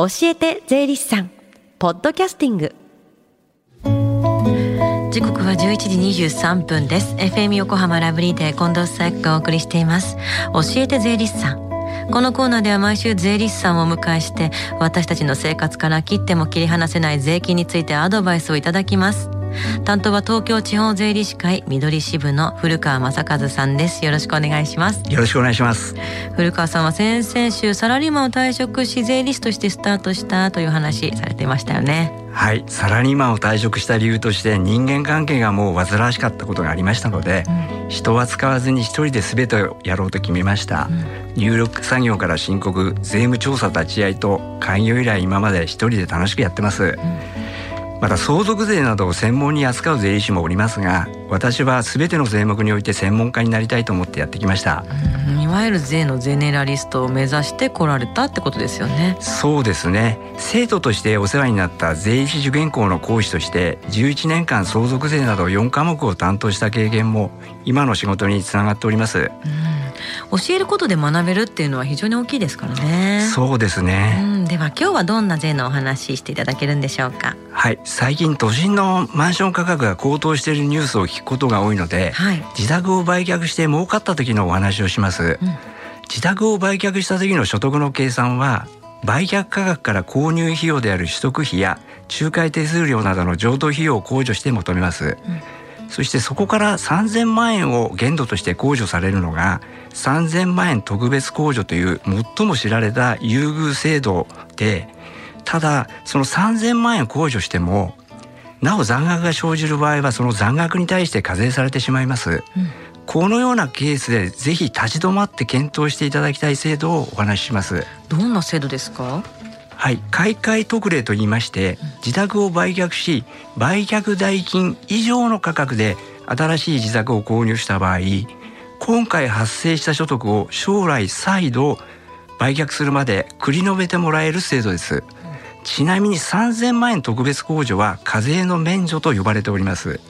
教えて税理士さんポッドキャスティング。時刻は11時23分です。FM 横浜ラブリーで近藤紗友がお送りしています。教えて税理士さん。このコーナーでは毎週税理士さんをお迎えして私たちの生活から切っても切り離せない税金についてアドバイスをいただきます。担当は東京地方税理士会緑支部の古川正和さんです。よろしくお願いします。よろしくお願いします。古川さんは先々週サラリーマンを退職し税理士としてスタートしたという話されてましたよね。はい。サラリーマンを退職した理由として人間関係がもう煩わしかったことがありましたので、うん、人は使わずに一人で全てをやろうと決めました、うん、入力作業から申告税務調査立ち会いと開業以来今まで一人で楽しくやってます、うんまた相続税などを専門に扱う税理士もおりますが私は全ての税目において専門家になりたいと思ってやってきました。いわゆる税のゼネラリストを目指して来られたってことですよね。そうですね。生徒としてお世話になった税理士受験校の講師として11年間相続税など4科目を担当した経験も今の仕事につながっております、うん教えることで学べるっていうのは非常に大きいですからね。そうですね、うん、では今日はどんな税のお話していただけるんでしょうか？はい。最近都心のマンション価格が高騰しているニュースを聞くことが多いので、はい、自宅を売却して儲かった時のお話をします、うん、自宅を売却した時の所得の計算は売却価格から購入費用である取得費や仲介手数料などの譲渡費用を控除して求めます、うんそしてそこから3000万円を限度として控除されるのが3000万円特別控除という最も知られた優遇制度でただその3000万円控除してもなお残額が生じる場合はその残額に対して課税されてしまいます、うん、このようなケースでぜひ立ち止まって検討していただきたい制度をお話しします。どんな制度ですか？はい、買い替え特例と言いまして自宅を売却し売却代金以上の価格で新しい自宅を購入した場合今回発生した所得を将来再度売却するまで繰り延べてもらえる制度です。ちなみに3000万円特別控除は課税の免除と呼ばれております、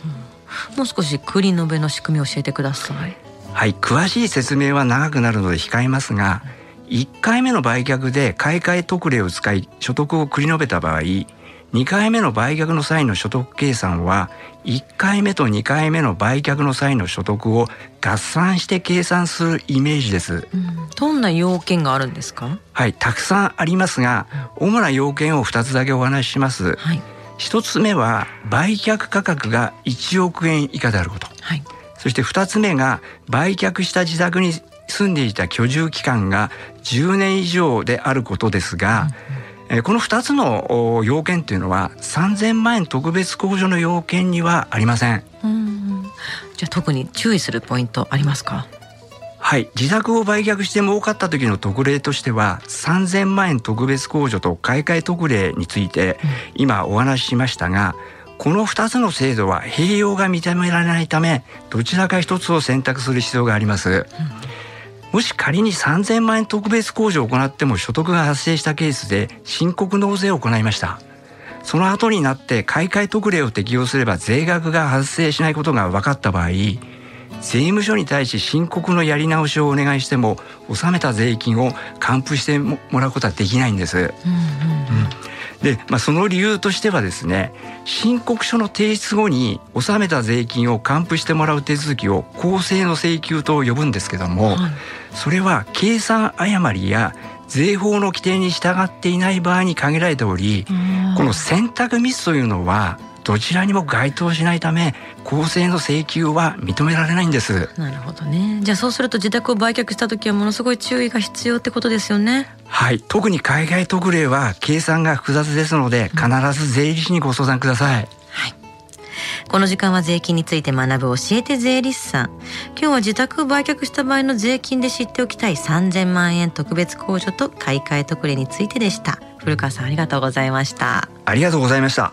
うん、もう少し繰り延べの仕組みを教えてください。はい。詳しい説明は長くなるので控えますが、うん1回目の売却で買い替え特例を使い所得を繰り延べた場合2回目の売却の際の所得計算は1回目と2回目の売却の際の所得を合算して計算するイメージです、うん、どんな要件があるんですか？はいたくさんありますが主な要件を2つだけお話しします、はい、1つ目は売却価格が1億円以下であること、はい、そして2つ目が売却した自宅に住んでいた居住期間が10年以上であることですが、うん、この2つの要件というのは3000万円特別控除の要件にはありません。んじゃあ特に注意するポイントありますか？はい。自宅を売却して儲かった時の特例としては3000万円特別控除と買い替え特例について今お話ししましたが、この2つの制度は併用が認められないためどちらか一つを選択する必要があります。うんもし仮に3000万円特別控除を行っても所得が発生したケースで申告納税を行いましたその後になって買い替え特例を適用すれば税額が発生しないことが分かった場合税務署に対し申告のやり直しをお願いしても納めた税金を還付してもらうことはできないんです。うんで、まあ、その理由としてはですね申告書の提出後に納めた税金を還付してもらう手続きを公正の請求と呼ぶんですけども、はい、それは計算誤りや税法の規定に従っていない場合に限られておりこの選択ミスというのはどちらにも該当しないため公正の請求は認められないんです。なるほどね。じゃあそうすると自宅を売却した時はものすごい注意が必要ってことですよね。はい。特に海外特例は計算が複雑ですので必ず税理士にご相談ください、うんこの時間は税金について学ぶ教えて税理士さん。今日は自宅を売却した場合の税金で知っておきたい3000万円特別控除と買い替え特例についてでした。古川さんありがとうございました。ありがとうございました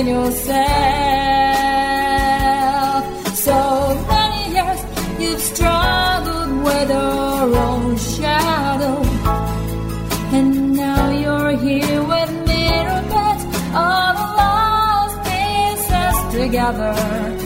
Haven't yourself. So many years you've struggled with your own shadow. And now you're here with me all the lost pieces together.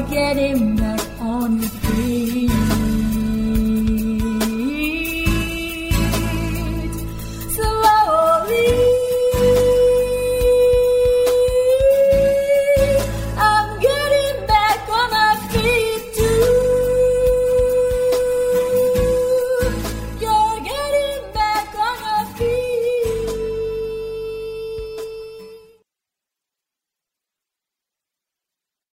forgetting